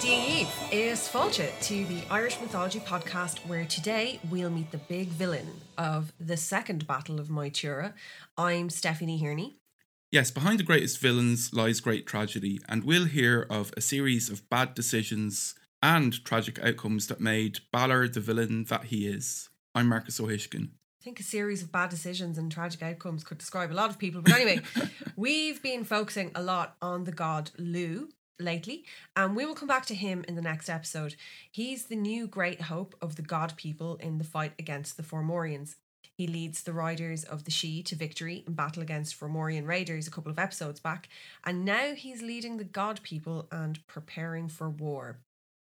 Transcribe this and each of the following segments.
Díomh is fáilte to the Irish Mythology podcast, where today we'll meet the big villain of the second Battle of Moytura. I'm Stephanie Hearney. Yes, behind the greatest villains lies great tragedy, and we'll hear of a series of bad decisions and tragic outcomes that made Balor the villain that he is. I'm Marcus O'Hishkin. I think a series of bad decisions and tragic outcomes could describe a lot of people. But anyway, we've been focusing a lot on the god Lugh lately, and we will come back to him in the next episode. He's the new great hope of the god people in the fight against the Formorians. He leads the riders of the Sidhe to victory in battle against Formorian raiders a couple of episodes back, and now he's leading the god people and preparing for war.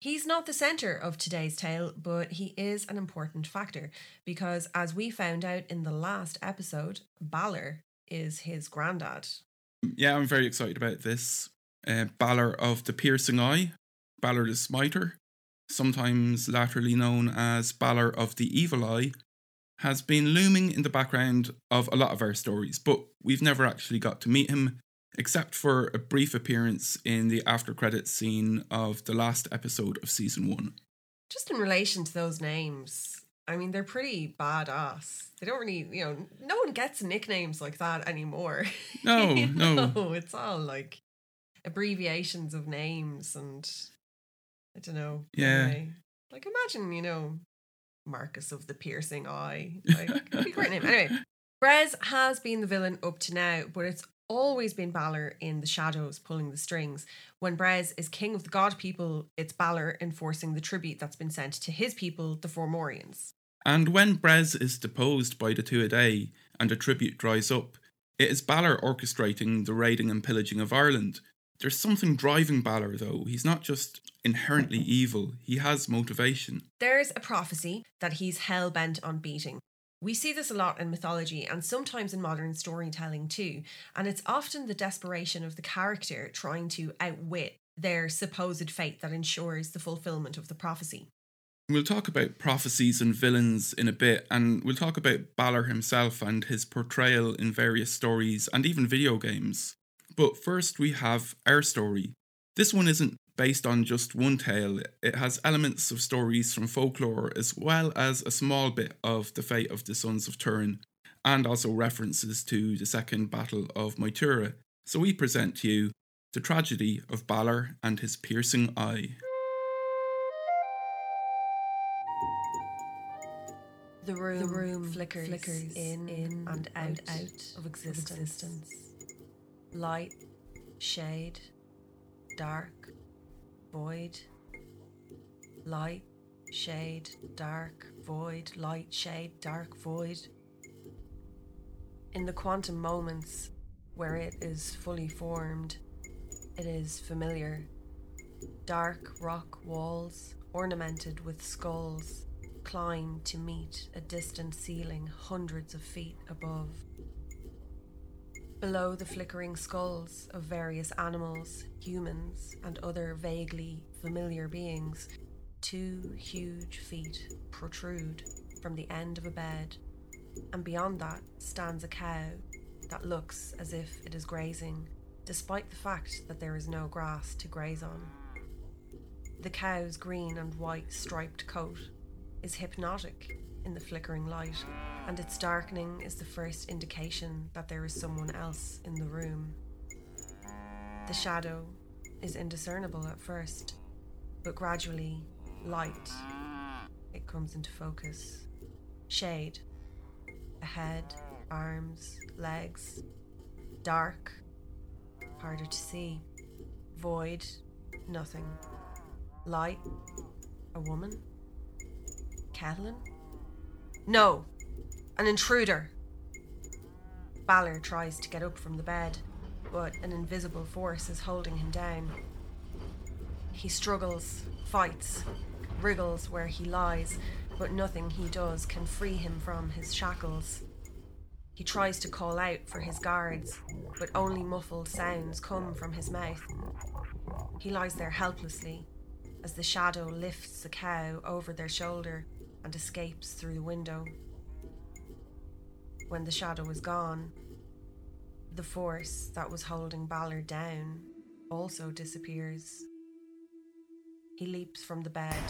He's not the centre of today's tale, but he is an important factor because, as we found out in the last episode, Balor is his granddad. Yeah, I'm very excited about this. Uh, Balor of the Piercing Eye, Balor the Smiter, sometimes latterly known as Balor of the Evil Eye, has been looming in the background of a lot of our stories, but we've never actually got to meet him, except for a brief appearance in the after credits scene of the last episode of season one. Just in relation to those names, I mean, they're pretty badass. They don't really, you know, no one gets nicknames like that anymore. No, You no. it's all like abbreviations of names and I don't know. Yeah. anyway. Like imagine, you know, Marcus of the Piercing Eye. Like, it'd be a great name. Anyway, Bres has been the villain up to now, but it's always been Balor in the shadows pulling the strings. When Bres is king of the god people, it's Balor enforcing the tribute that's been sent to his people, the Formorians. And when Bres is deposed by the Tuatha and the tribute dries up, it is Balor orchestrating the raiding and pillaging of Ireland. There's something driving Balor, though. He's not just inherently evil, he has motivation. There's a prophecy that he's hell bent on beating. We see this a lot in mythology and sometimes in modern storytelling too, and it's often the desperation of the character trying to outwit their supposed fate that ensures the fulfillment of the prophecy. We'll talk about prophecies and villains in a bit, and we'll talk about Balor himself and his portrayal in various stories and even video games. But first, we have our story. This one isn't based on just one tale, it has elements of stories from folklore as well as a small bit of the fate of the Sons of Tuireann, and also references to the Second Battle of Moytura. So we present to you the tragedy of Balor and his piercing eye. The room, The room flickers, flickers in, in and out, and out of existence. Light, shade, dark, void. Light, shade, dark, void. Light, shade, dark, void. In the quantum moments where it is fully formed, it is familiar. Dark rock walls ornamented with skulls climb to meet a distant ceiling hundreds of feet above. Below the flickering skulls of various animals, humans, and other vaguely familiar beings, two huge feet protrude from the end of a bed, and beyond that stands a cow that looks as if it is grazing, despite the fact that there is no grass to graze on. The cow's green and white striped coat is hypnotic in the flickering light, and its darkening is the first indication that there is someone else in the room. The shadow is indiscernible at first, but gradually, light, it comes into focus. Shade, a head, arms, legs, dark, harder to see. Void, nothing. Light, a woman? Catelyn? No, an intruder. Balor tries to get up from the bed, but an invisible force is holding him down. He struggles, fights, wriggles where he lies, but nothing he does can free him from his shackles. He tries to call out for his guards, but only muffled sounds come from his mouth. He lies there helplessly as the shadow lifts the cow over their shoulder and escapes through the window. When the shadow is gone, The force that was holding Balor down also disappears. He leaps from the bed,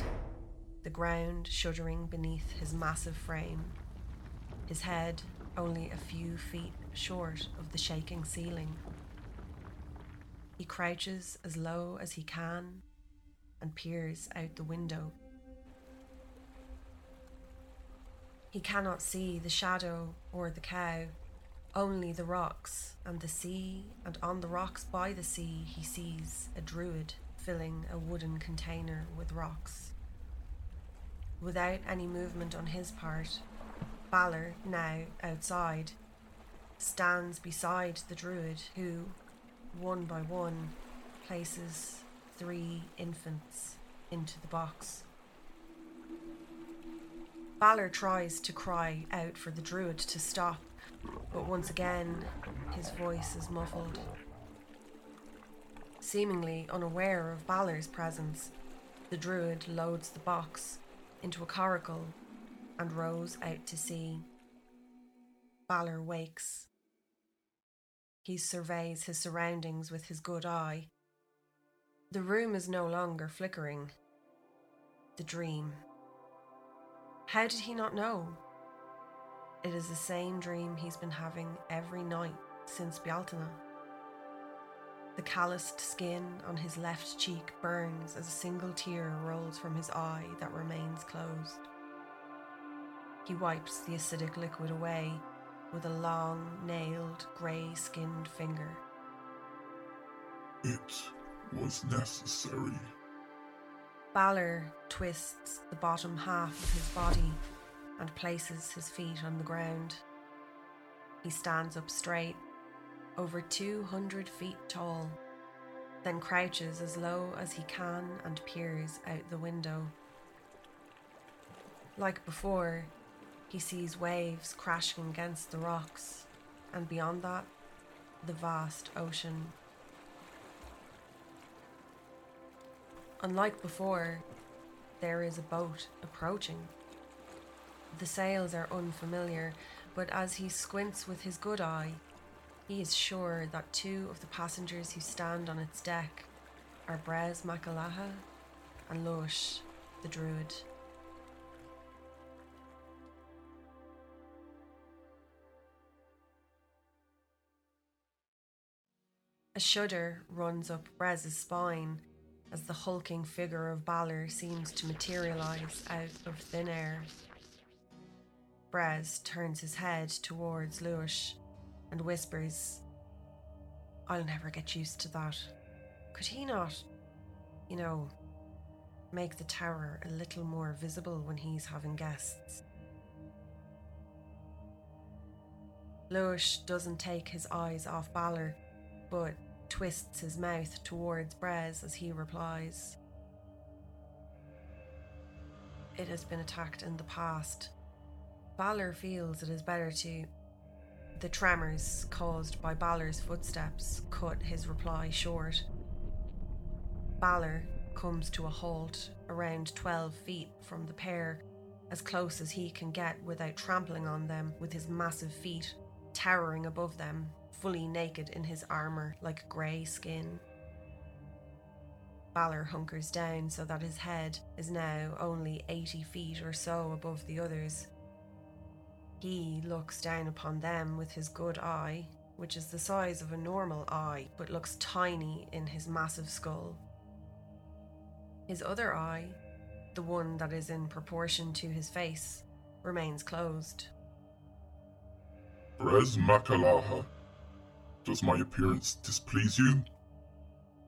the ground shuddering beneath his massive frame, his head only a few feet short of the shaking ceiling. He crouches as low as he can and peers out the window. He cannot see the shadow or the cow, only the rocks and the sea, and on the rocks by the sea he sees a druid filling a wooden container with rocks. Without any movement on his part, Balor, now outside, stands beside the druid who, one by one, places three infants into the box. Balor tries to cry out for the druid to stop, but once again his voice is muffled. Seemingly unaware of Balor's presence, the druid loads the box into a coracle and rows out to sea. Balor wakes. He surveys his surroundings with his good eye. The room is no longer flickering. The dream. How did he not know? It is the same dream he's been having every night since Bealtaine. The calloused skin on his left cheek burns as a single tear rolls from his eye that remains closed. He wipes the acidic liquid away with a long, nailed, grey skinned finger. It was necessary. Balor twists the bottom half of his body and places his feet on the ground. He stands up straight over 200 feet tall, then crouches as low as he can and peers out the window. Like before, he sees waves crashing against the rocks, and beyond that, the vast ocean. Unlike before, there is a boat approaching. The sails are unfamiliar, but as he squints with his good eye, he is sure that two of the passengers who stand on its deck are Bres Macalaha and Lush, the druid. A shudder runs up Bres's spine as the hulking figure of Balor seems to materialize out of thin air. Bres turns his head towards Lewis and whispers, I'll never get used to that. Could he not, you know, make the tower a little more visible when he's having guests? Lewis doesn't take his eyes off Balor, but twists his mouth towards Bres as he replies. It has been attacked in the past. Balor feels it is better to the tremors caused by Balor's footsteps cut his reply short. Balor comes to a halt around 12 feet from the pair, as close as he can get without trampling on them with his massive feet towering above them, fully naked in his armour like grey skin. Balor hunkers down so that his head is now only 80 feet or so above the others he looks down upon them with his good eye, which is the size of a normal eye but looks tiny in his massive skull. His other eye, the one that is in proportion to his face, remains closed. Bres Macalaha, does my appearance displease you?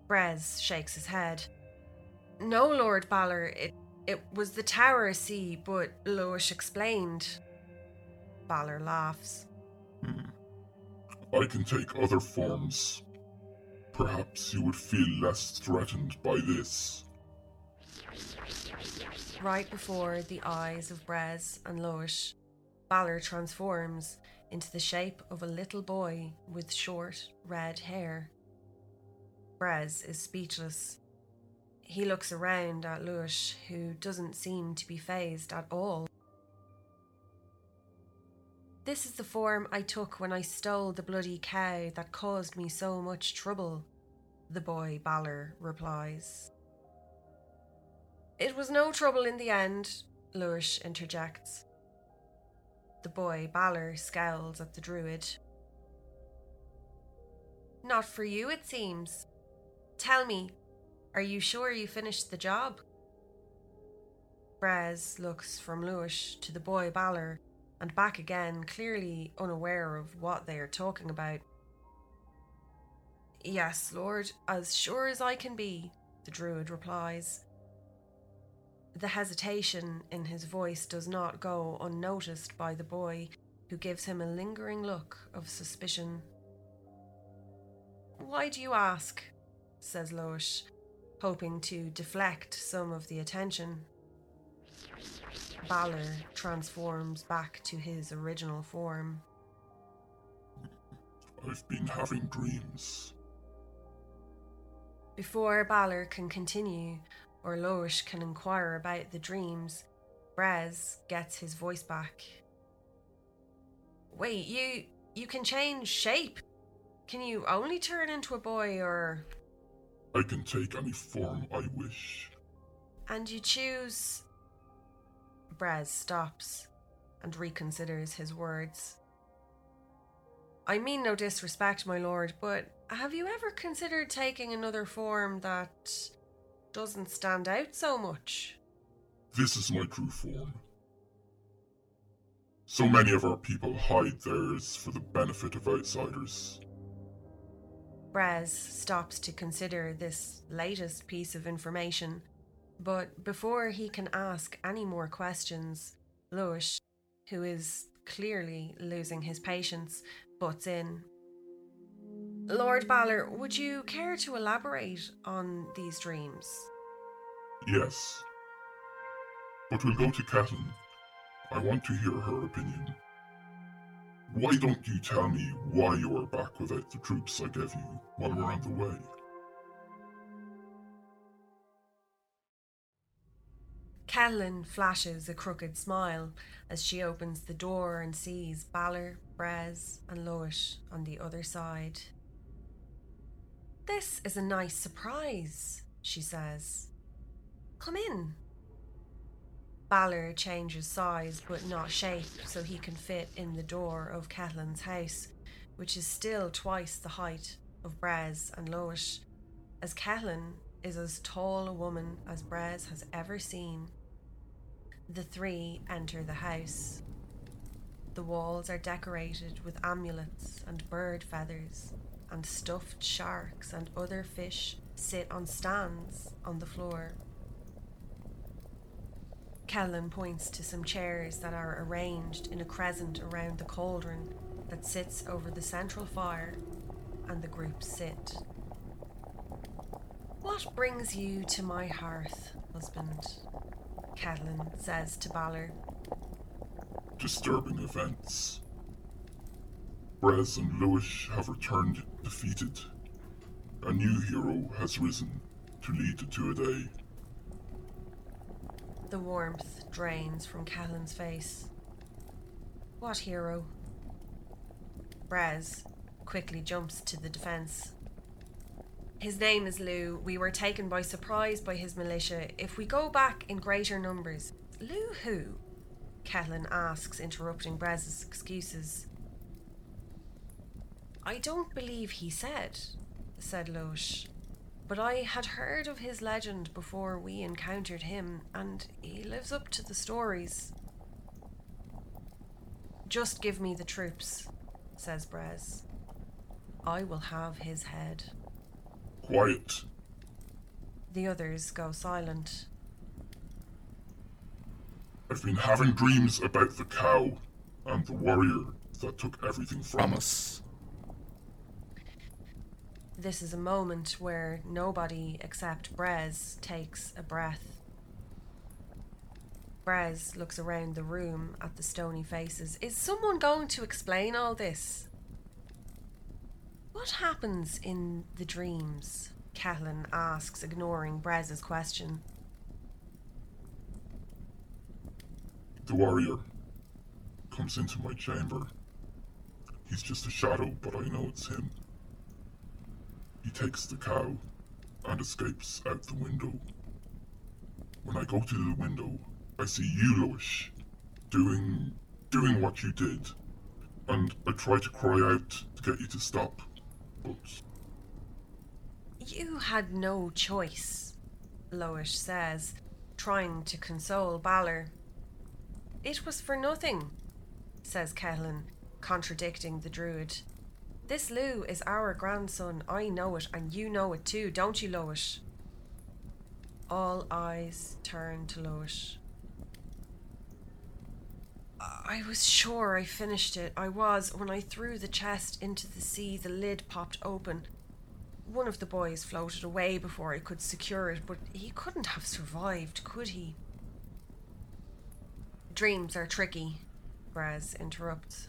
Bres shakes his head. No, Lord Balor, it, it was the tower, see, but Loish explained. Balor laughs. Hmm. I can take other forms. Perhaps you would feel less threatened by this. Right before the eyes of Bres and Loish, Balor transforms into the shape of a little boy with short red hair. Bres is speechless. He looks around at Lush, who doesn't seem to be phased at all This is the form I took when I stole the bloody cow that caused me so much trouble, the boy Balor replies. It was no trouble in the end, Luish interjects. The boy Balor scowls at the druid. Not for you, it seems. Tell me, are you sure you finished the job? Bres looks from Luish to the boy Balor and back again, clearly unaware of what they are talking about. Yes, Lord, as sure as I can be, the druid replies. The hesitation in his voice does not go unnoticed by the boy, who gives him a lingering look of suspicion. Why do you ask? says Loish, hoping to deflect some of the attention. Balor transforms back to his original form. I've been having dreams. Before Balor can continue, or Loish can inquire about the dreams, Bres gets his voice back. Wait, you you can change shape? Can you only turn into a boy or I can take any form I wish. and you choose Bres stops and reconsiders his words. I mean no disrespect, my lord, but have you ever considered taking another form that doesn't stand out so much? This is my true form. So many of our people hide theirs for the benefit of outsiders. Bres stops to consider this latest piece of information, but before he can ask any more questions, Lush, who is clearly losing his patience, butts in. Lord Balor, would you care to elaborate on these dreams? Yes. But we'll go to Catelyn. I want to hear her opinion. Why don't you tell me why you are back without the troops I gave you while we're on the way? Catelyn flashes a crooked smile as she opens the door and sees Balor, Bres, and Loish on the other side. This is a nice surprise, she says. Come in. Balor changes size but not shape so he can fit in the door of Catelyn's house, which is still twice the height of Bres and Loish, as Catelyn is as tall a woman as Bres has ever seen. The three enter the house. The walls are decorated with amulets and bird feathers, and stuffed sharks and other fish sit on stands on the floor. Kellen points to some chairs that are arranged in a crescent around the cauldron that sits over the central fire, and the group sit. What brings you to my hearth, husband? Catelyn says to Balor. Disturbing events. Bres and Lewis have returned defeated. A new hero has risen to lead the day. The warmth drains from Catelyn's face. What hero? Bres quickly jumps to the defense. His name is Lugh. We were taken by surprise by his militia. If we go back in greater numbers. Lugh who? Catelyn asks, interrupting Bres's excuses. I don't believe he said, said Loesch. But I had heard of his legend before we encountered him, and he lives up to the stories. Just give me the troops, says Bres. I will have his head. Quiet. The others go silent. I've been having dreams about the cow and the warrior that took everything from us. This is a moment where nobody except Bres takes a breath. Bres looks around the room at the stony faces. Is someone going to explain all this? What happens in the dreams? Catelyn asks, ignoring Bres's question. The warrior comes into my chamber. He's just a shadow, but I know it's him. Takes the cow and escapes out the window. When I go to the window, I see you, Lois, doing doing what you did, and I try to cry out to get you to stop, but You had no choice, Lois says, trying to console Balor. It was for nothing, says Ketlin, contradicting the druid. This Lugh is our grandson. I know it, and you know it too, don't you, Lois? All eyes turn to Lois. I was sure I finished it. I was. When I threw the chest into the sea, the lid popped open. One of the boys floated away before I could secure it, but he couldn't have survived, could he? Dreams are tricky, Bres interrupts.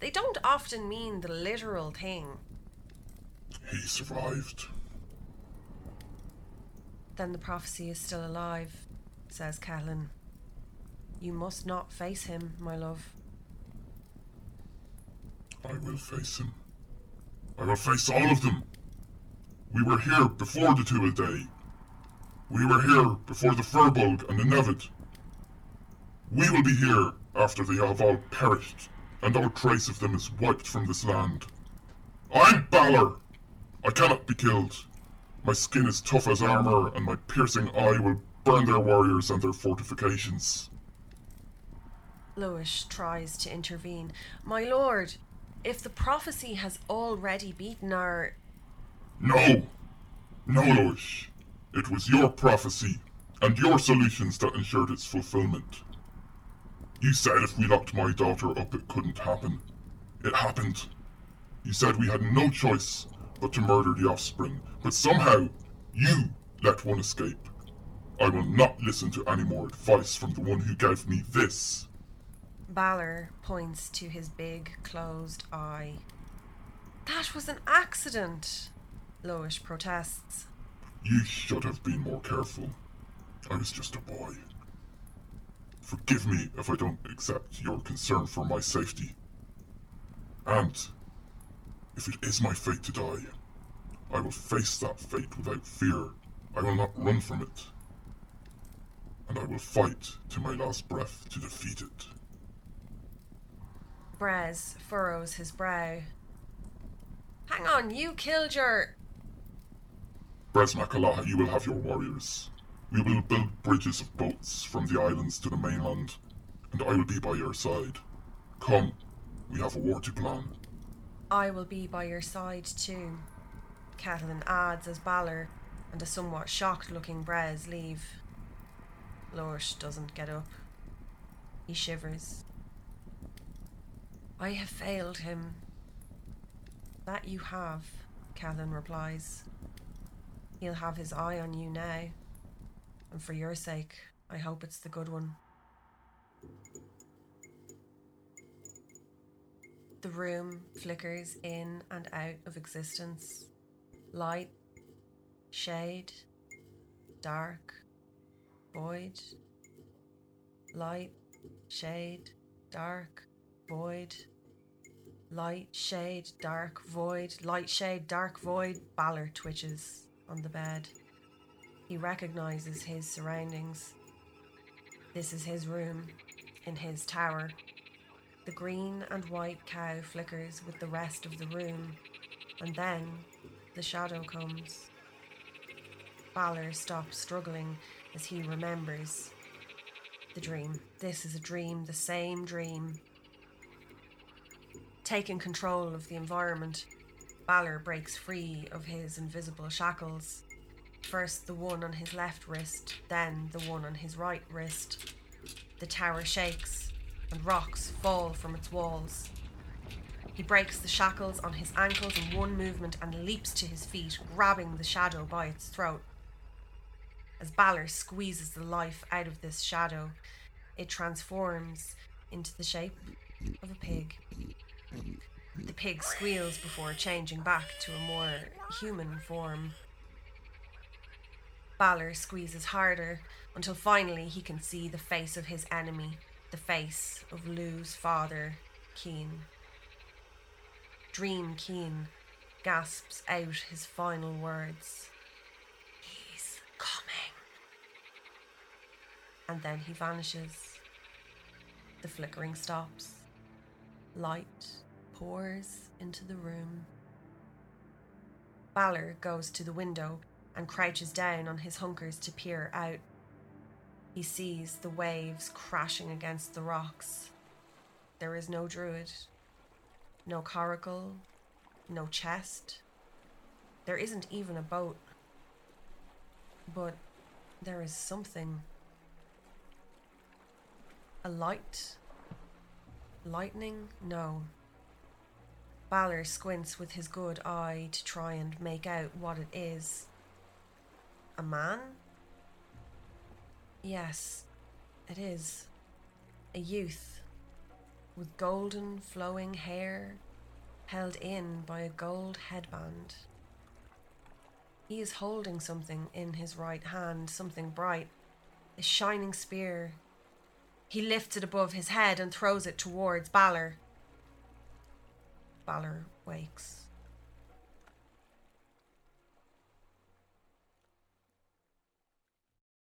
They don't often mean the literal thing. he survived. Then the prophecy is still alive, says Catelyn. You must not face him, my love. I will face him. I will face all of them. We were here before the Tuatha. We were here before the Firbolg and the Nevid. We will be here after they have all perished, and all trace of them is wiped from this land. I'm Balor! I cannot be killed. My skin is tough as armor, and my piercing eye will burn their warriors and their fortifications. Lois tries to intervene. My lord, if the prophecy has already beaten our. No! No, Lois. It was your prophecy and your solutions that ensured its fulfillment. You said if we locked my daughter up, it couldn't happen. It happened. You said we had no choice but to murder the offspring, but somehow you let one escape. I will not listen to any more advice from the one who gave me this. Balor points to his big closed eye. That was an accident, Lois protests. You should have been more careful. I was just a boy. Forgive me if I don't accept your concern for my safety. And if it is my fate to die, I will face that fate without fear. I will not run from it. And I will fight to my last breath to defeat it. Bres furrows his brow. Hang on, you killed your. Bres Makalaha, you will have your warriors. We will build bridges of boats from the islands to the mainland, and I will be by your side. Come, we have a war to plan. I will be by your side too. Catelyn adds as Balor and a somewhat shocked looking Bres leave. Lorsh doesn't get up. He shivers. I have failed him. That you have, Catelyn replies. He'll have his eye on you now. And for your sake, I hope it's the good one. The room flickers in and out of existence. Light, shade, dark, void. Light, shade, dark, void. Light, shade, dark, void. Light, shade, dark, void. Balor twitches on the bed. He recognizes his surroundings. This is his room, in his tower. The green and white cow flickers with the rest of the room, and then the shadow comes. Balor stops struggling as he remembers the dream. This is a dream, the same dream. Taking control of the environment, Balor breaks free of his invisible shackles. First the one on his left wrist, then the one on his right wrist. The tower shakes, and rocks fall from its walls. He breaks the shackles on his ankles in one movement and leaps to his feet, grabbing the shadow by its throat. As Balor squeezes the life out of this shadow, it transforms into the shape of a pig. The pig squeals before changing back to a more human form. Balor squeezes harder until finally he can see the face of his enemy, the face of Lugh's father, Cian. Dream Cian gasps out his final words. He's coming. And then he vanishes. The flickering stops. Light pours into the room. Balor goes to the window and crouches down on his hunkers to peer out. He sees the waves crashing against the rocks. There is no druid, no coracle, no chest. There isn't even a boat. But there is something. A light? Lightning? No. Balor squints with his good eye to try and make out what it is. A man? Yes, it is. A youth with golden flowing hair held in by a gold headband. He is holding something in his right hand, something bright, a shining spear. He lifts it above his head and throws it towards Balor. Balor wakes.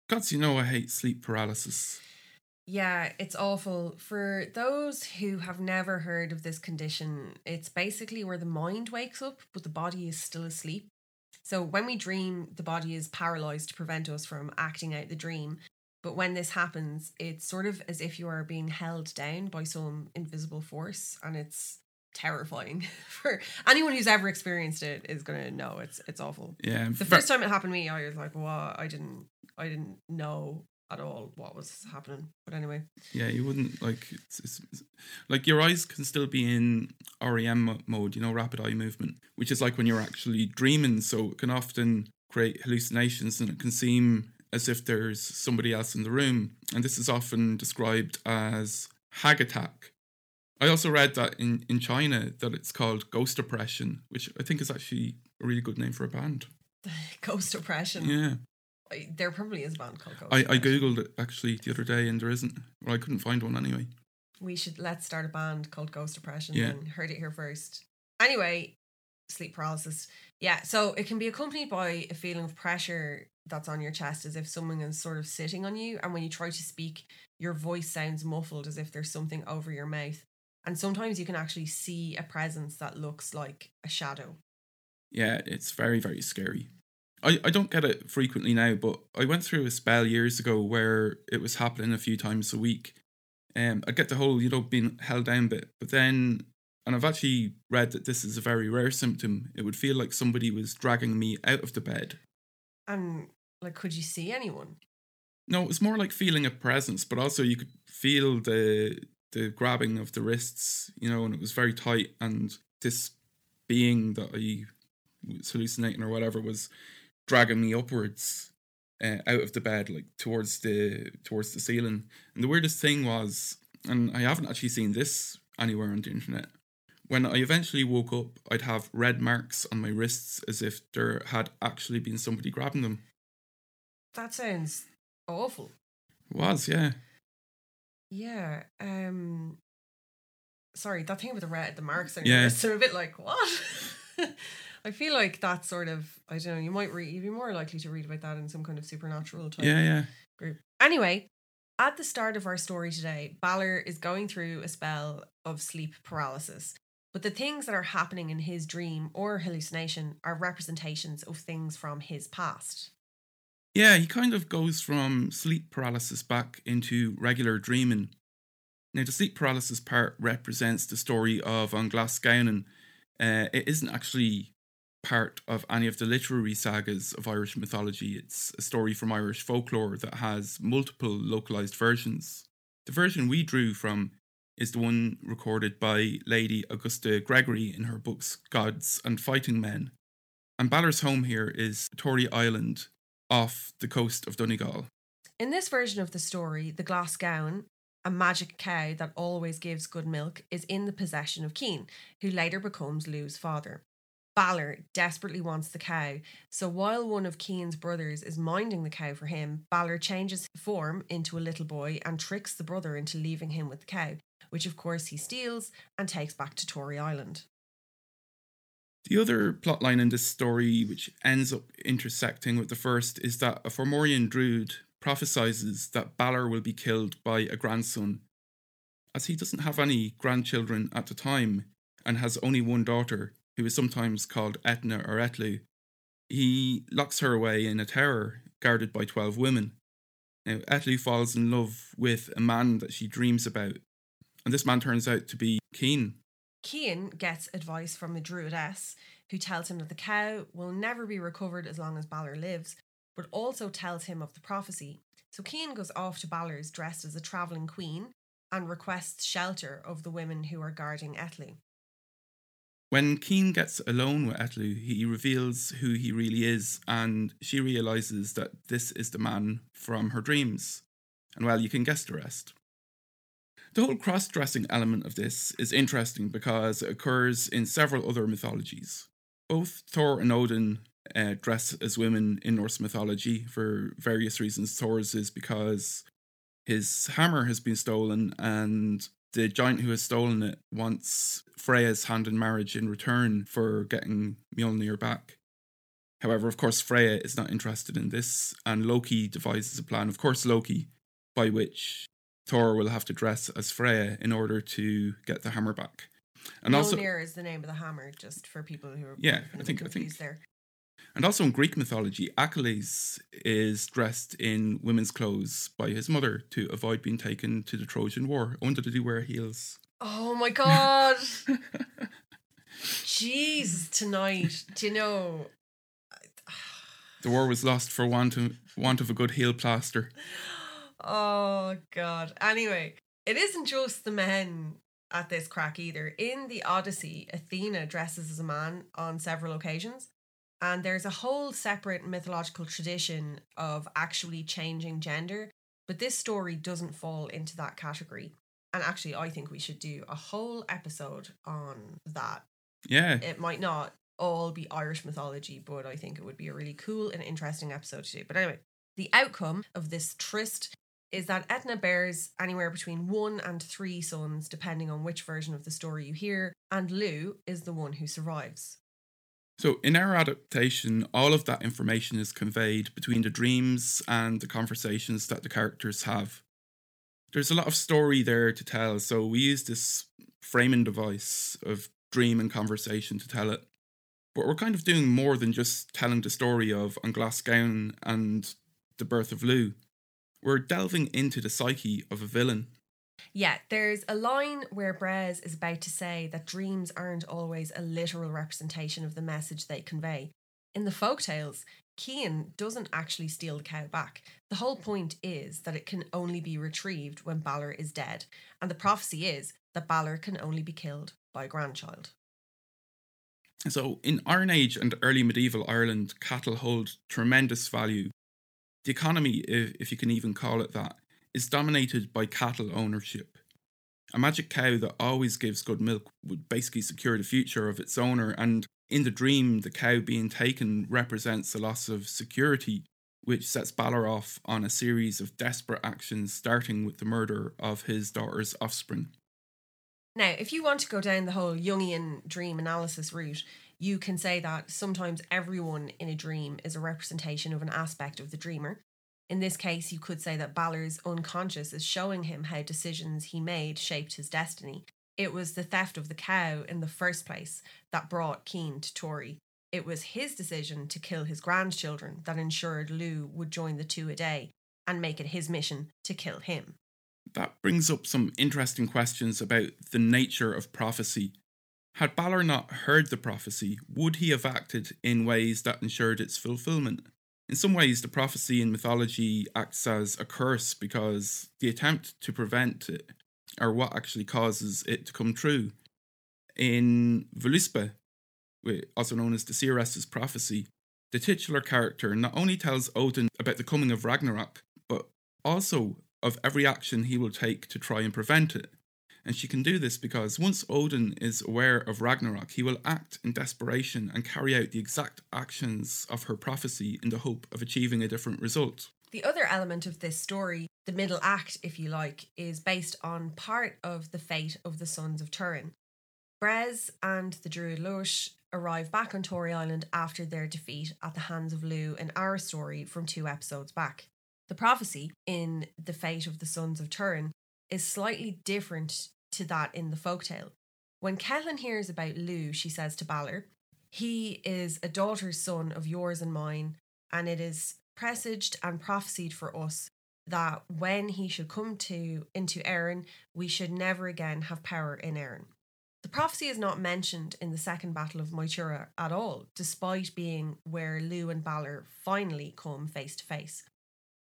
Gods, you know I hate sleep paralysis. Yeah, it's awful. For those who have never heard of this condition, it's basically where the mind wakes up, but the body is still asleep. So when we dream, the body is paralyzed to prevent us from acting out the dream. But when this happens, it's sort of as if you are being held down by some invisible force, and it's terrifying. For anyone who's ever experienced it, is gonna know it's it's awful. Yeah. The first time it happened to me, I was like, "What?" I didn't, I didn't know at all what was happening. But anyway, Yeah, you wouldn't like it's, it's, it's- like your eyes can still be in REM mode, you know, rapid eye movement, which is like when you're actually dreaming. So it can often create hallucinations, and it can seem as if there's somebody else in the room. And this is often described as hag attack. I also read that in in China that it's called ghost oppression, which I think is actually a really good name for a band. Ghost Oppression. Yeah, There probably is a band called Ghost I, I googled it actually the other day, and there isn't. Well, I couldn't find one anyway. We should let's start a band called Ghost Oppression. Yeah. Then heard it here first. Anyway, sleep paralysis. Yeah, so it can be accompanied by a feeling of pressure that's on your chest, as if someone is sort of sitting on you, and when you try to speak, your voice sounds muffled, as if there's something over your mouth. And sometimes you can actually see a presence that looks like a shadow. Yeah, it's very, very scary. I, I don't get it frequently now, but I went through a spell years ago where it was happening a few times a week. Um, I get the whole, you know, being held down bit, but then, and I've actually read that this is a very rare symptom. It would feel like somebody was dragging me out of the bed. And like, could you see anyone? No, it was more like feeling a presence, but also you could feel the the grabbing of the wrists, you know, and it was very tight. And this being that I was hallucinating or whatever was dragging me upwards uh, out of the bed, like towards the towards the ceiling. And the weirdest thing was, and I haven't actually seen this anywhere on the internet. When I eventually woke up, I'd have red marks on my wrists as if there had actually been somebody grabbing them. That sounds awful. It was, yeah. Yeah. Um sorry, that thing with the red the marks on Yeah. your wrists, I'm a bit like, what? I feel like that sort of I don't know, you might read you'd be more likely to read about that in some kind of supernatural type Yeah, yeah. group. Anyway, at the start of our story today, Balor is going through a spell of sleep paralysis. But the things that are happening in his dream or hallucination are representations of things from his past. Yeah, he kind of goes from sleep paralysis back into regular dreaming. Now, the sleep paralysis part represents the story of An Glasgownin. Uh, it isn't actually part of any of the literary sagas of Irish mythology. It's a story from Irish folklore that has multiple localized versions. The version we drew from is the one recorded by Lady Augusta Gregory in her books Gods and Fighting Men. And Balor's home here is Tory Island, off the coast of Donegal. In this version of the story, the glass gown, a magic cow that always gives good milk, is in the possession of Cian, who later becomes Lugh's father. Balor desperately wants the cow, so while one of Cian's brothers is minding the cow for him, Balor changes form into a little boy and tricks the brother into leaving him with the cow, which of course he steals and takes back to Tory Island. The other plotline in this story, which ends up intersecting with the first, is that a Formorian druid prophesizes that Balor will be killed by a grandson. As he doesn't have any grandchildren at the time and has only one daughter, who is sometimes called Etna or Ethliu, he locks her away in a tower guarded by 12 women. Now, Ethliu falls in love with a man that she dreams about, and this man turns out to be Cian, Cian gets advice from a druidess who tells him that the cow will never be recovered as long as Balor lives, but also tells him of the prophecy. So Cian goes off to Balor's dressed as a travelling queen and requests shelter of the women who are guarding Ethliu. When Cian gets alone with Ethliu, he reveals who he really is, and she realizes that this is the man from her dreams. And well, you can guess the rest. The whole cross dressing element of this is interesting because it occurs in several other mythologies. Both Thor and Odin uh, dress as women in Norse mythology for various reasons. Thor's is because his hammer has been stolen, and the giant who has stolen it wants Freya's hand in marriage in return for getting Mjolnir back. However, of course, Freya is not interested in this, and Loki devises a plan, of course, Loki, by which Thor will have to dress as Freya in order to get the hammer back. And Mjolnir also, is the name of the hammer, just for people who are yeah, I think I think there. And also in Greek mythology, Achilles is dressed in women's clothes by his mother to avoid being taken to the Trojan War. I wonder did he wear heels? Oh my god! Jeez, tonight. Do you know? the war was lost for want of want of a good heel plaster. Oh god. Anyway, it isn't just the men at this crack either. In the Odyssey, Athena dresses as a man on several occasions. And there's a whole separate mythological tradition of actually changing gender, but this story doesn't fall into that category. And actually, I think we should do a whole episode on that. Yeah. It might not all be Irish mythology, but I think it would be a really cool and interesting episode to do. But anyway, the outcome of this tryst is that Etna bears anywhere between one and three sons, depending on which version of the story you hear, and Lugh is the one who survives. So, in our adaptation, all of that information is conveyed between the dreams and the conversations that the characters have. There's a lot of story there to tell, so we use this framing device of dream and conversation to tell it. But we're kind of doing more than just telling the story of An Glasgown and the birth of Lugh. we're delving into the psyche of a villain. Yeah, there's a line where Bres is about to say that dreams aren't always a literal representation of the message they convey. In the folk tales, Cian doesn't actually steal the cow back. The whole point is that it can only be retrieved when Balor is dead, and the prophecy is that Balor can only be killed by a grandchild. So, in Iron Age and early medieval Ireland, cattle hold tremendous value the economy, if, if you can even call it that, is dominated by cattle ownership. A magic cow that always gives good milk would basically secure the future of its owner, and in the dream, the cow being taken represents a loss of security, which sets Balor off on a series of desperate actions, starting with the murder of his daughter's offspring. Now, if you want to go down the whole Jungian dream analysis route, you can say that sometimes everyone in a dream is a representation of an aspect of the dreamer. In this case, you could say that Balor's unconscious is showing him how decisions he made shaped his destiny. It was the theft of the cow in the first place that brought Cian to Tory. It was his decision to kill his grandchildren that ensured Lugh would join the Tuatha Dé and make it his mission to kill him. That brings up some interesting questions about the nature of prophecy had Balor not heard the prophecy, would he have acted in ways that ensured its fulfillment? In some ways, the prophecy in mythology acts as a curse because the attempt to prevent it are what actually causes it to come true. In Völuspá, also known as the Seeress's prophecy, the titular character not only tells Odin about the coming of Ragnarok, but also of every action he will take to try and prevent it. And she can do this because once Odin is aware of Ragnarok, he will act in desperation and carry out the exact actions of her prophecy in the hope of achieving a different result. The other element of this story, the middle act, if you like, is based on part of the fate of the sons of Tuireann. Bres and the Druid Lush arrive back on Tory Island after their defeat at the hands of Lugh in our story from two episodes back. The prophecy in The Fate of the Sons of Tuireann is slightly different to that in the folktale. When Cethlenn hears about Lugh, she says to Balor, He is a daughter's son of yours and mine, and it is presaged and prophesied for us that when he should come to into Erin, we should never again have power in Erin. The prophecy is not mentioned in the second Battle of Moytura at all, despite being where Lugh and Balor finally come face to face.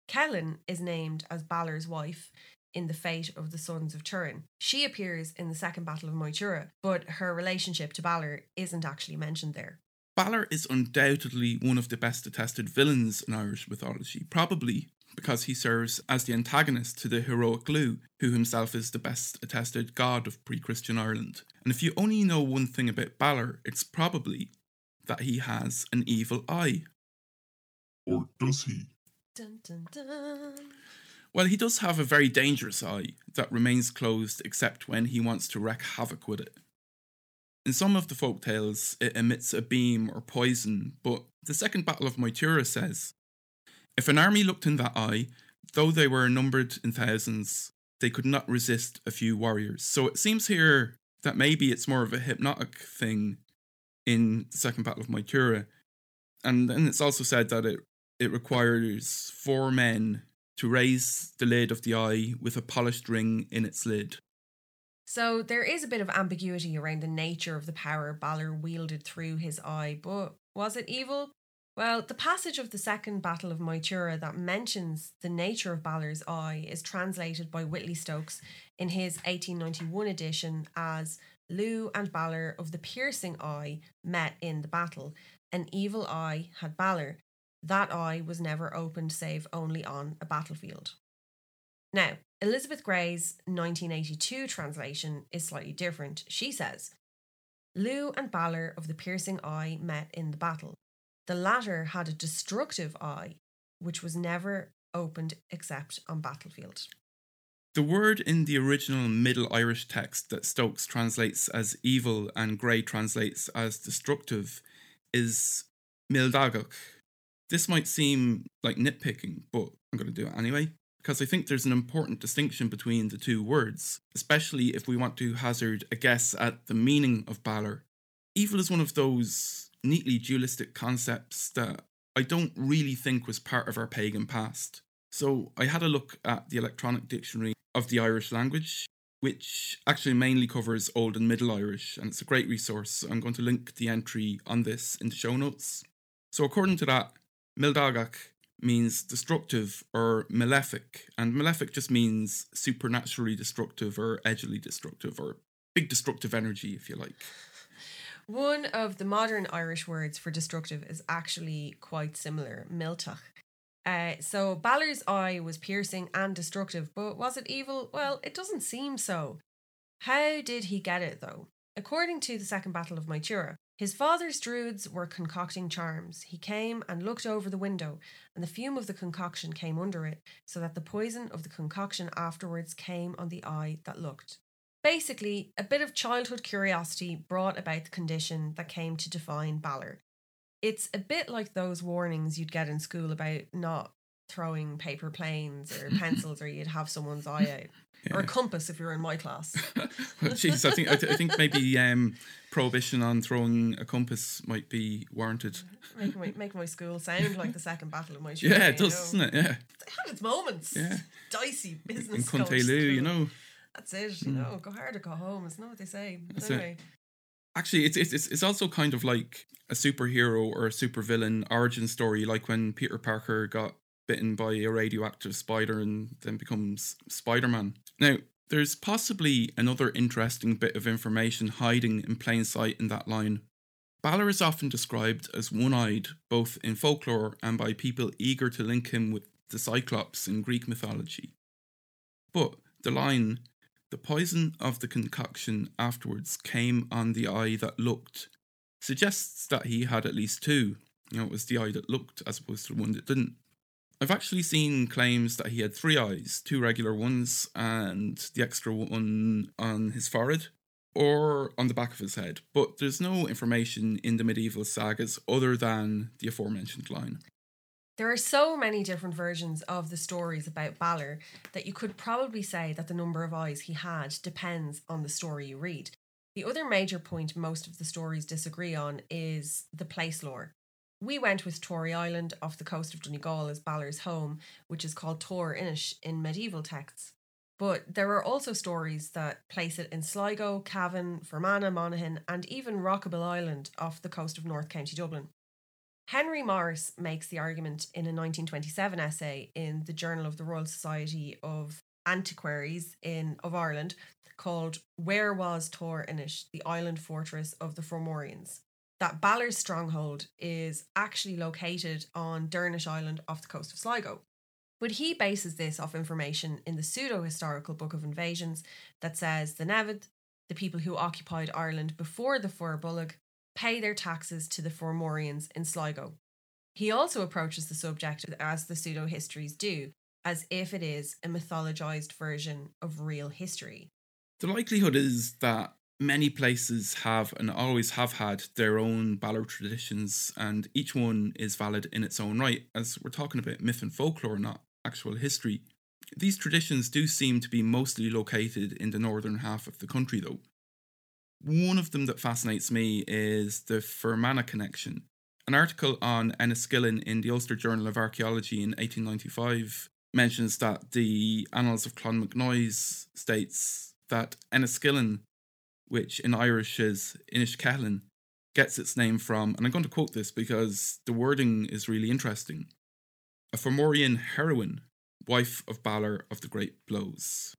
Cethlenn is named as Balor's wife in the fate of the sons of Tuireann. She appears in the second Battle of Moytura, but her relationship to Balor isn't actually mentioned there. Balor is undoubtedly one of the best attested villains in Irish mythology, probably because he serves as the antagonist to the heroic Lugh, who himself is the best attested god of pre Christian Ireland. And if you only know one thing about Balor, it's probably that he has an evil eye. Or does he? Dun, dun, dun. Well, he does have a very dangerous eye that remains closed except when he wants to wreak havoc with it. In some of the folk tales, it emits a beam or poison, but the Second Battle of Moytura says if an army looked in that eye, though they were numbered in thousands, they could not resist a few warriors. So it seems here that maybe it's more of a hypnotic thing in the Second Battle of Moytura. And then it's also said that it, it requires four men to raise the lid of the eye with a polished ring in its lid. So there is a bit of ambiguity around the nature of the power Balor wielded through his eye, but was it evil? Well, the passage of the second Battle of Moytura that mentions the nature of Balor's eye is translated by Whitley Stokes in his 1891 edition as Lugh and Balor of the piercing eye met in the battle. An evil eye had Balor. That eye was never opened save only on a battlefield. Now, Elizabeth Gray's 1982 translation is slightly different. She says, Lugh and Balor of the piercing eye met in the battle. The latter had a destructive eye, which was never opened except on battlefield. The word in the original Middle Irish text that Stokes translates as evil and Gray translates as destructive is mildagach. This might seem like nitpicking, but I'm going to do it anyway, because I think there's an important distinction between the two words, especially if we want to hazard a guess at the meaning of Balor. Evil is one of those neatly dualistic concepts that I don't really think was part of our pagan past. So I had a look at the electronic dictionary of the Irish language, which actually mainly covers Old and Middle Irish, and it's a great resource. I'm going to link the entry on this in the show notes. So according to that, Mildagach means destructive or malefic, and malefic just means supernaturally destructive or edgily destructive or big destructive energy, if you like. One of the modern Irish words for destructive is actually quite similar, millteach. Uh, so Balor's eye was piercing and destructive, but was it evil? Well, it doesn't seem so. How did he get it though? According to the Second Battle of Moytura, his father's druids were concocting charms. He came and looked over the window, and the fume of the concoction came under it, so that the poison of the concoction afterwards came on the eye that looked. Basically, a bit of childhood curiosity brought about the condition that came to define Balor. It's a bit like those warnings you'd get in school about not throwing paper planes or pencils, or you'd have someone's eye out. Yeah. Or a compass if you're in my class. well, geez, I think I, th- I think maybe um, prohibition on throwing a compass might be warranted. Make my, make my school sound like the second battle of my Yeah, it does, doesn't it? Yeah. It had its moments. Yeah. Dicey business. In Cuntailoo, you know. That's it, you mm. know. Go hard or go home. Isn't that what they say? That's anyway. It. Actually, it's, it's it's also kind of like a superhero or a supervillain origin story, like when Peter Parker got bitten by a radioactive spider and then becomes Spider Man. Now, there's possibly another interesting bit of information hiding in plain sight in that line. Balor is often described as one eyed, both in folklore and by people eager to link him with the Cyclops in Greek mythology. But the line, The poison of the concoction afterwards came on the eye that looked, suggests that he had at least two. You know, it was the eye that looked as opposed to the one that didn't. I've actually seen claims that he had three eyes, two regular ones, and the extra one on his forehead or on the back of his head, but there's no information in the medieval sagas other than the aforementioned line. There are so many different versions of the stories about Balor that you could probably say that the number of eyes he had depends on the story you read. The other major point most of the stories disagree on is the place lore. We went with Tory Island off the coast of Donegal as Balor's home, which is called Tor Inish in medieval texts. But there are also stories that place it in Sligo, Cavan, Fermanagh, Monaghan, and even Rockabill Island off the coast of North County Dublin. Henry Morris makes the argument in a 1927 essay in the Journal of the Royal Society of Antiquaries in of Ireland called Where Was Tor Inish, the island fortress of the Fomorians? That Balor's stronghold is actually located on Dernish Island off the coast of Sligo. But he bases this off information in the pseudo historical Book of Invasions that says the Nevid, the people who occupied Ireland before the Bolg, pay their taxes to the Fomorians in Sligo. He also approaches the subject as the pseudo histories do, as if it is a mythologized version of real history. The likelihood is that many places have and always have had their own Balor traditions, and each one is valid in its own right, as we're talking about myth and folklore, not actual history. These traditions do seem to be mostly located in the northern half of the country, though. One of them that fascinates me is the Fermanagh connection. An article on Enniskillen in the Ulster Journal of Archaeology in 1895 mentions that the Annals of Clonmacnoise states that Enniskillen, which in Irish is Inishketlin, gets its name from, and I'm going to quote this because the wording is really interesting a Fomorian heroine, wife of Balor of the Great Blows.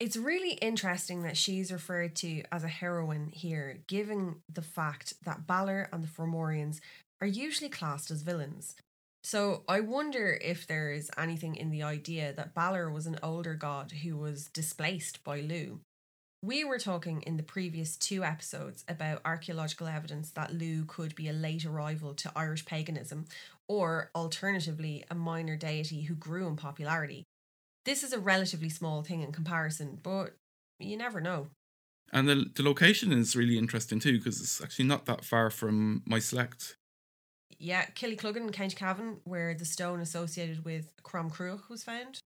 It's really interesting that she's referred to as a heroine here, given the fact that Balor and the Fomorians are usually classed as villains. So I wonder if there is anything in the idea that Balor was an older god who was displaced by Lugh. We were talking in the previous two episodes about archaeological evidence that Lugh could be a late arrival to Irish paganism, or alternatively, a minor deity who grew in popularity. This is a relatively small thing in comparison, but you never know. And the, the location is really interesting too, because it's actually not that far from my select. Yeah, Killycluggan County Cavan, where the stone associated with Crom Cruach was found.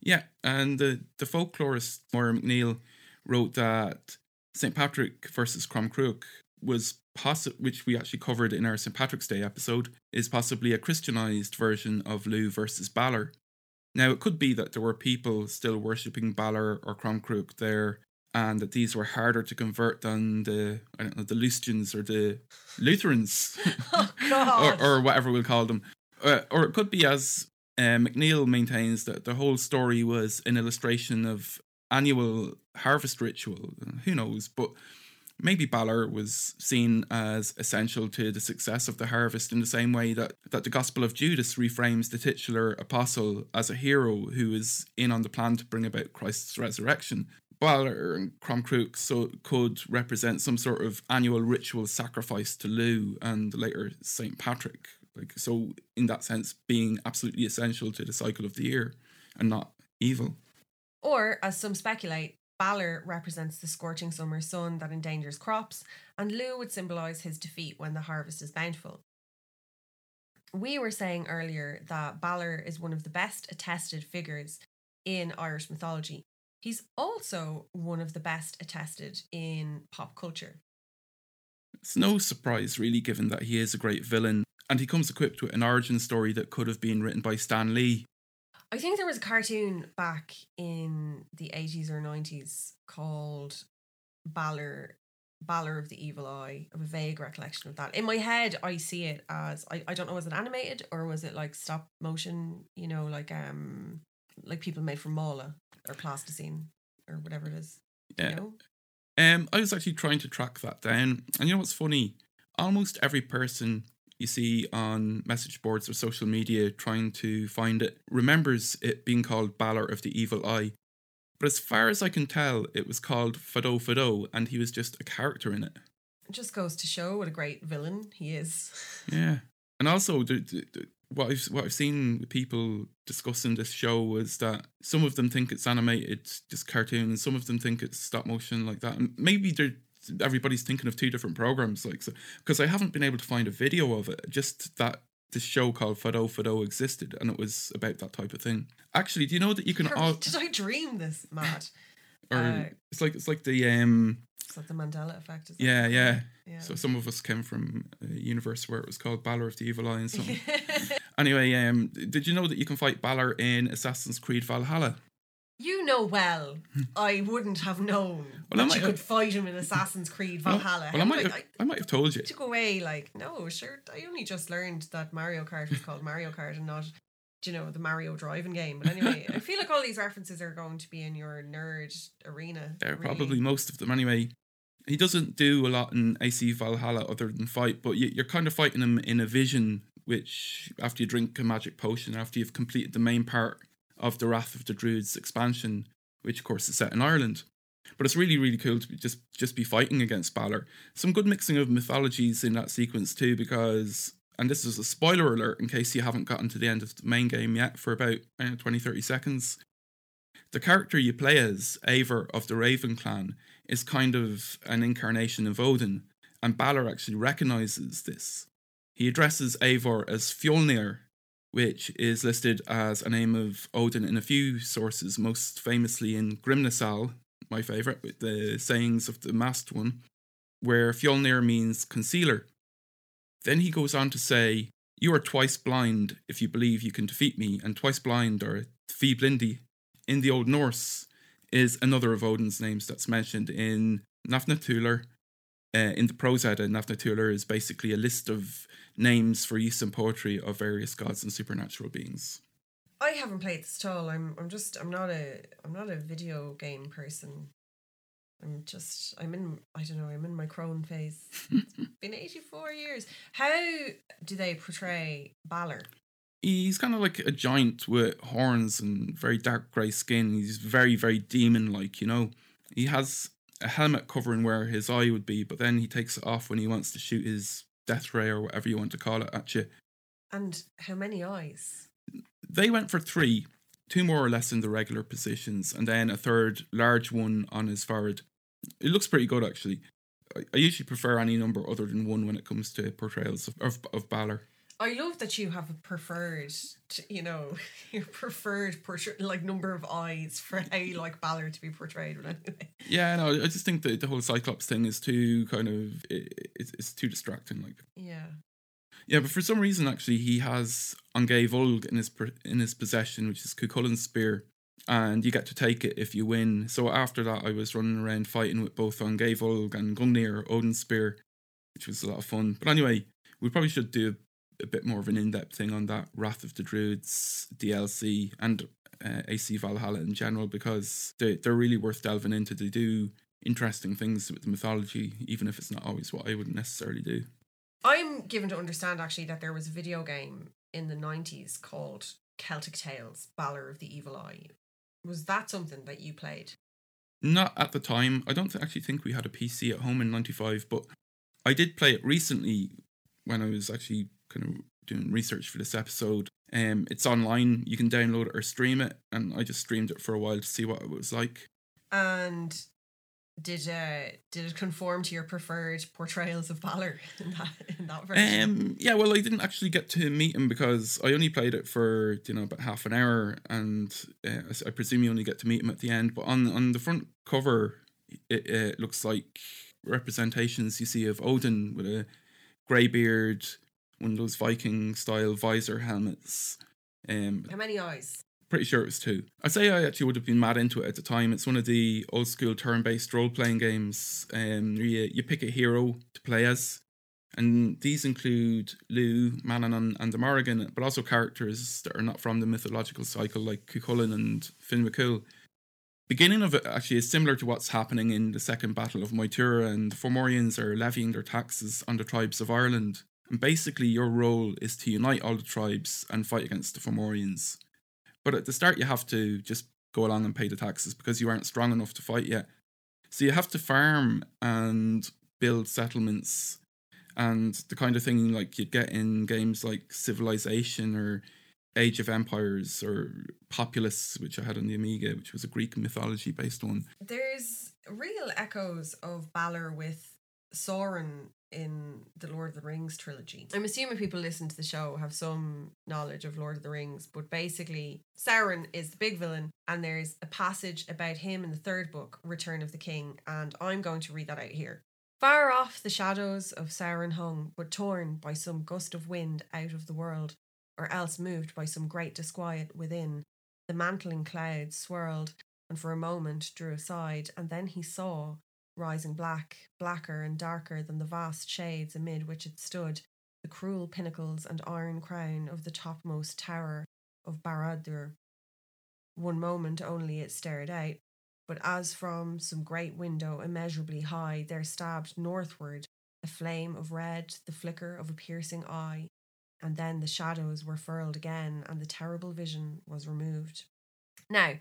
Yeah, and the, the folklorist Máire MacNeill wrote that St. Patrick versus Cruach was possi- which we actually covered in our St. Patrick's Day episode, is possibly a Christianized version of Lugh versus Balor. Now, it could be that there were people still worshipping Balor or Cruach there, and that these were harder to convert than the I don't know the Lustians or the Lutherans, oh, or, or whatever we'll call them. Uh, or it could be as uh, MacNeill maintains that the whole story was an illustration of annual harvest ritual. Who knows? But maybe Balor was seen as essential to the success of the harvest in the same way that, that the Gospel of Judas reframes the titular apostle as a hero who is in on the plan to bring about Christ's resurrection. Balor and Cruach so could represent some sort of annual ritual sacrifice to Lugh and later Saint Patrick. Like so, in that sense, being absolutely essential to the cycle of the year and not evil. Or, as some speculate, Balor represents the scorching summer sun that endangers crops, and Lugh would symbolise his defeat when the harvest is bountiful. We were saying earlier that Balor is one of the best attested figures in Irish mythology. He's also one of the best attested in pop culture. It's no surprise, really, given that he is a great villain, and he comes equipped with an origin story that could have been written by Stan Lee I think there was a cartoon back in the 80s or 90s called Balor Balor of the Evil Eye. I have a vague recollection of that. In my head, I see it as I, I don't know, was it animated or was it like stop motion, you know, like um like people made from Marla or plasticine or whatever it is. Yeah. You know? Um I was actually trying to track that down. And you know what's funny? Almost every person you see on message boards or social media trying to find it remembers it being called Balor of the Evil Eye. But as far as I can tell, it was called Fado Fado, and he was just a character in it. It just goes to show what a great villain he is. Yeah, and also the, the, the, what I've what I've seen people discussing this show was that some of them think it's animated, just cartoon, and some of them think it's stop motion like that. And maybe they're everybody's thinking of two different programs, like so. Because I haven't been able to find a video of it. Just that this show called Fado Fado existed, and it was about that type of thing. Actually, do you know that you can all Did I dream this, Matt? or uh, it's like it's like the um Is that the Mandela effect? Yeah yeah. yeah. So some of us came from a universe where it was called Balor of the Evil Eye and something. Anyway, um, did you know that you can fight Balor in Assassin's Creed Valhalla? You know well. I wouldn't have known Well, I that you have- could fight him in Assassin's Creed Valhalla. Well, I might have, I might have told you. took away like no sure i only just learned that mario kart was called mario kart and not you know the mario driving game but anyway i feel like all these references are going to be in your nerd arena Yeah, really. probably most of them anyway. He doesn't do a lot in AC Valhalla other than fight, but you, you're kind of fighting him in a vision, which after you drink a magic potion, after you've completed the main part of the Wrath of the Druids expansion, which of course is set in Ireland. But it's really, really cool to just just be fighting against Balor. Some good mixing of mythologies in that sequence too, because and this is a spoiler alert in case you haven't gotten to the end of the main game yet for about uh, 20, 30 seconds. The character you play as, Eivor of the Raven Clan, is kind of an incarnation of Odin, and Balor actually recognizes this. He addresses Eivor as Fjolnir, which is listed as a name of Odin in a few sources, most famously in Grímnismál, my favourite, with the sayings of the masked one, where Fjolnir means concealer. Then he goes on to say, You are twice blind if you believe you can defeat me, and twice blind or Tvíblindi in the Old Norse is another of Odin's names that's mentioned in Nafnaþulur. Uh, in the Prose Edda, Nafnaþulur is basically a list of names for use in poetry of various gods and supernatural beings. i haven't played this at all i'm i'm just i'm not a i'm not a video game person i'm just i'm in i don't know i'm in my crone phase it's been 84 years how do they portray Balor? He's kind of like a giant with horns and very dark grey skin. He's very, very demon like, you know. He has a helmet covering where his eye would be, but then he takes it off when he wants to shoot his death ray or whatever you want to call it at you. and how many eyes They went for three, two more or less in the regular positions, and then a third large one on his forehead. It looks pretty good actually. I, I usually prefer any number other than one when it comes to portrayals of, of, of Balor. I love that you have a preferred, you know, your preferred portray- like number of eyes for how you like Balor to be portrayed. Anyway, Yeah, no, I just think that the whole Cyclops thing is too kind of it, it's, it's too distracting. Like, yeah, yeah, but for some reason, actually, he has Angay Volg in his in his possession, which is Cuchulain's spear, and you get to take it if you win. So after that, I was running around fighting with both Angay Volg and Gungnir Odin's spear, which was a lot of fun. But anyway, we probably should do a bit more of an in-depth thing on that Wrath of the Druids DLC and uh, AC Valhalla in general because they they're really worth delving into. They do interesting things with the mythology, even if it's not always what I would necessarily do. I'm given to understand actually that there was a video game in the '90s called Celtic Tales: Balor of the Evil Eye. Was that something that you played? Not at the time. I don't th- actually think we had a PC at home in '95, but I did play it recently when I was actually kind of doing research for this episode. Um, it's online. You can download it or stream it, and I just streamed it for a while to see what it was like. And did uh did it conform to your preferred portrayals of Balor in that in that version? Um, yeah, well, I didn't actually get to meet him because I only played it for you know about half an hour, and uh, I presume you only get to meet him at the end. But on on the front cover, it, it looks like representations you see of Odin with a grey beard, one of those Viking style visor helmets. Um, How many eyes? pretty sure it was two. I'd say I actually would have been mad into it at the time. It's one of the old school turn based role playing games. Um, you, you pick a hero to play as, and these include Lugh, Manannán, and the Morrigan, but also characters that are not from the mythological cycle like Cuchulainn and Finn McCool. Beginning of it actually is similar to what's happening in the Second Battle of Moytura, and the Fomorians are levying their taxes on the tribes of Ireland. And basically, your role is to unite all the tribes and fight against the Fomorians. But at the start, you have to just go along and pay the taxes because you aren't strong enough to fight yet. So you have to farm and build settlements and the kind of thing like you'd get in games like Civilization or Age of Empires or Populous, which I had on the Amiga, which was a Greek mythology based one. There's real echoes of Balor with Sauron in the Lord of the Rings trilogy. I'm assuming people listen to the show have some knowledge of Lord of the Rings, but basically, Sauron is the big villain, and there's a passage about him in the third book, Return of the King, and I'm going to read that out here. Far off the shadows of Sauron hung, but torn by some gust of wind out of the world, or else moved by some great disquiet within. The mantling clouds swirled, and for a moment drew aside, and then he saw, rising black, blacker and darker than the vast shades amid which it stood, the cruel pinnacles and iron crown of the topmost tower of Barad-dûr. One moment only it stared out, but as from some great window immeasurably high there stabbed northward a flame of red, the flicker of a piercing eye, and then the shadows were furled again, and the terrible vision was removed. Now,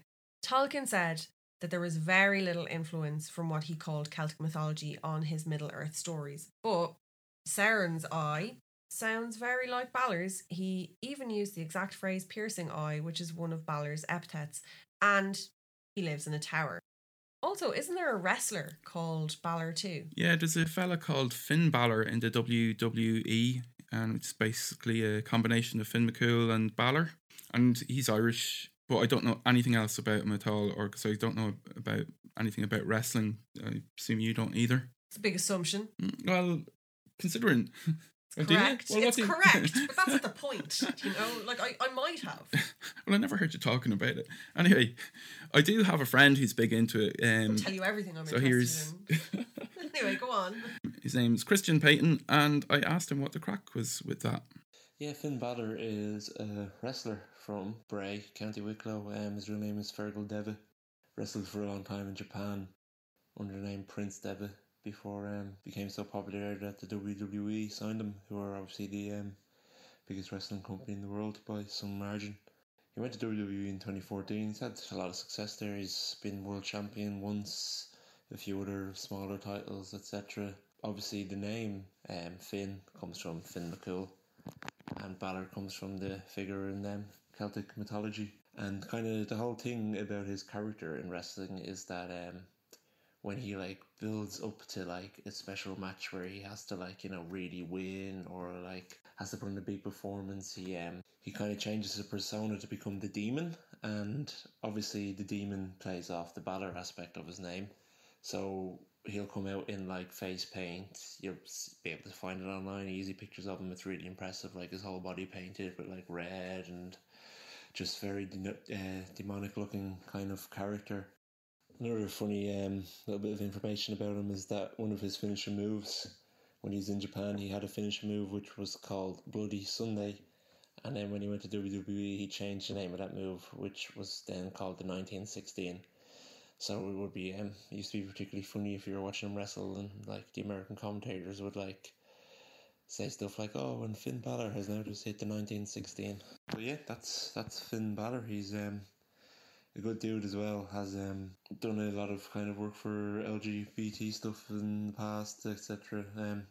Tolkien said that there was very little influence from what he called Celtic mythology on his Middle Earth stories, but Sauron's eye sounds very like Balor's. He even used the exact phrase piercing eye, which is one of Balor's epithets, and he lives in a tower. Also, isn't there a wrestler called Balor too? Yeah, there's a fella called Finn Balor in the WWE, and it's basically a combination of Finn McCool and Balor. And he's Irish, but I don't know anything else about him at all, or because I don't know about anything about wrestling. I assume you don't either. It's a big assumption. Mm, Well, considering. Oh. Correct. Well, what it's you- correct, but that's the point. You know, like I, I might have. well, I never heard you talking about it. Anyway, I do have a friend who's big into it. I'll Um, tell you everything I'm so interested here's in. Anyway, go on. his name's Christian Payton, and I asked him what the crack was with that. Yeah, Finn Balor is a wrestler from Bray, County Wicklow. Um, his real name is Fergal Devitt. Wrestled for a long time in Japan under the name Prince Devitt before um became so popular that the WWE signed him, who are obviously the um biggest wrestling company in the world by some margin. He went to WWE in 2014. He's had a lot of success there. He's been world champion once, a few other smaller titles, etc. Obviously, the name um, Finn comes from Finn McCool, and Balor comes from the figure in um, Celtic mythology. And kind of the whole thing about his character in wrestling is that um, when he like builds up to like a special match where he has to like you know really win or like has to put in a big performance, he um he kind of changes his persona to become the demon, and obviously the demon plays off the Balor aspect of his name. So he'll come out in like face paint. You'll be able to find it online. Easy pictures of him. It's really impressive. Like his whole body painted with like red and just very de- uh, demonic looking kind of character. Another funny um, little bit of information about him is that one of his finisher moves when he was in Japan, he had a finisher move which was called Bloody Sunday. And then when he went to WWE, he changed the name of that move, which was then called the 1916. So it would be um it used to be particularly funny if you were watching him wrestle and like the American commentators would like say stuff like, "Oh, and Finn Balor has now just hit the 1916." But yeah, that's that's Finn Balor. He's um a good dude as well. Has um done a lot of kind of work for LGBT stuff in the past, etc. Um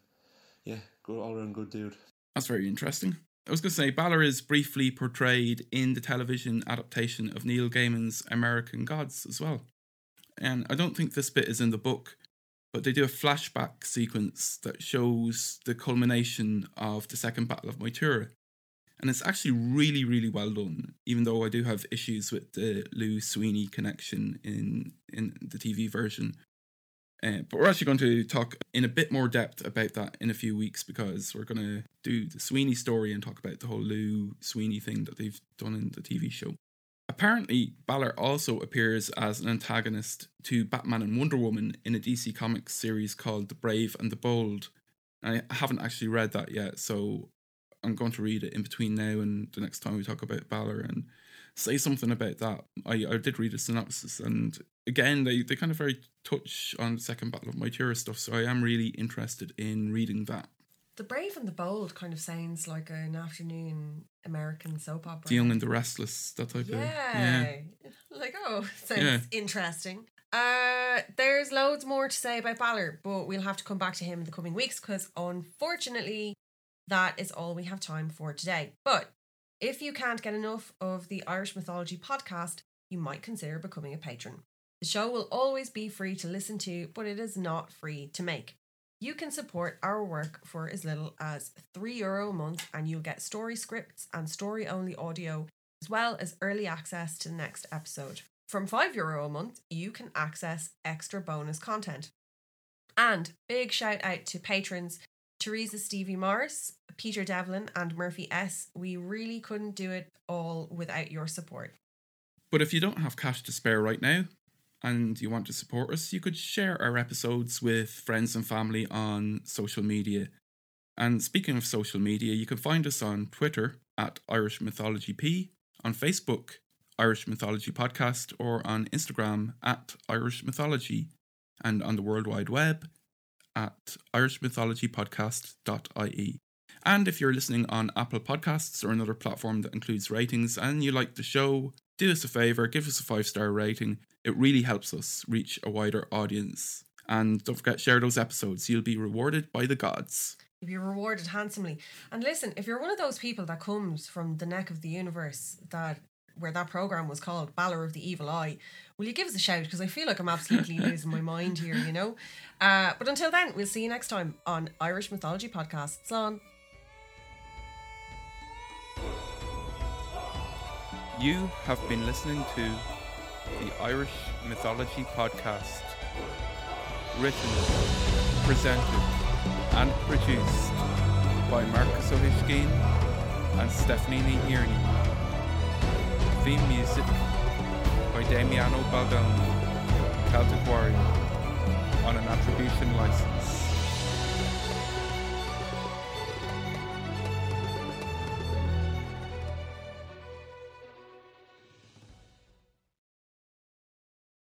yeah, good all around good dude. That's very interesting. I was going to say, Balor is briefly portrayed in the television adaptation of Neil Gaiman's American Gods as well. And I don't think this bit is in the book, but they do a flashback sequence that shows the culmination of the Second Battle of Moytura. And it's actually really, really well done, even though I do have issues with the Lugh Sweeney connection in, in the TV version. Uh, but we're actually going to talk in a bit more depth about that in a few weeks because we're going to do the Sweeney story and talk about the whole Lugh Sweeney thing that they've done in the TV show. Apparently, Balor also appears as an antagonist to Batman and Wonder Woman in a DC Comics series called The Brave and the Bold. I haven't actually read that yet, so I'm going to read it in between now and the next time we talk about Balor and say something about that. I, I did read a synopsis, and again, they, they kind of very touch on the Second Battle of Moytura stuff, so I am really interested in reading that. The Brave and the Bold kind of sounds like an afternoon American soap opera. The Young and the Restless, that type yeah. of yeah. Like, oh, sounds Yeah. interesting. Uh, there's loads more to say about Balor, but we'll have to come back to him in the coming weeks because unfortunately, that is all we have time for today. But if you can't get enough of the Irish Mythology podcast, you might consider becoming a patron. The show will always be free to listen to, but it is not free to make. You can support our work for as little as €3 Euro a month, and you'll get story scripts and story only audio, as well as early access to the next episode. From €5 Euro a month, you can access extra bonus content. And big shout out to patrons Teresa Stevie Morris, Peter Devlin, and Murphy S. We really couldn't do it all without your support. But if you don't have cash to spare right now and you want to support us, you could share our episodes with friends and family on social media. And speaking of social media, you can find us on Twitter at Irish Mythology P, on Facebook, Irish Mythology Podcast, or on Instagram at Irish Mythology, and on the World Wide Web at irishmythologypodcast.ie. And if you're listening on Apple Podcasts or another platform that includes ratings and you like the show, do us a favour, give us a five star rating. It really helps us reach a wider audience. And don't forget, share those episodes. You'll be rewarded by the gods. You'll be rewarded handsomely. And listen, if you're one of those people that comes from the neck of the universe that where that program was called Balor of the Evil Eye, will you give us a shout? Because I feel like I'm absolutely losing my mind here, you know? Uh, but until then, we'll see you next time on Irish Mythology Podcast. Slán. You have been listening to the Irish Mythology Podcast. Written, presented, and produced by Marcus O'Hishkeen and Stephanie Earney. Theme music by Damiano Baldoni, Celtic Warrior, on an attribution license.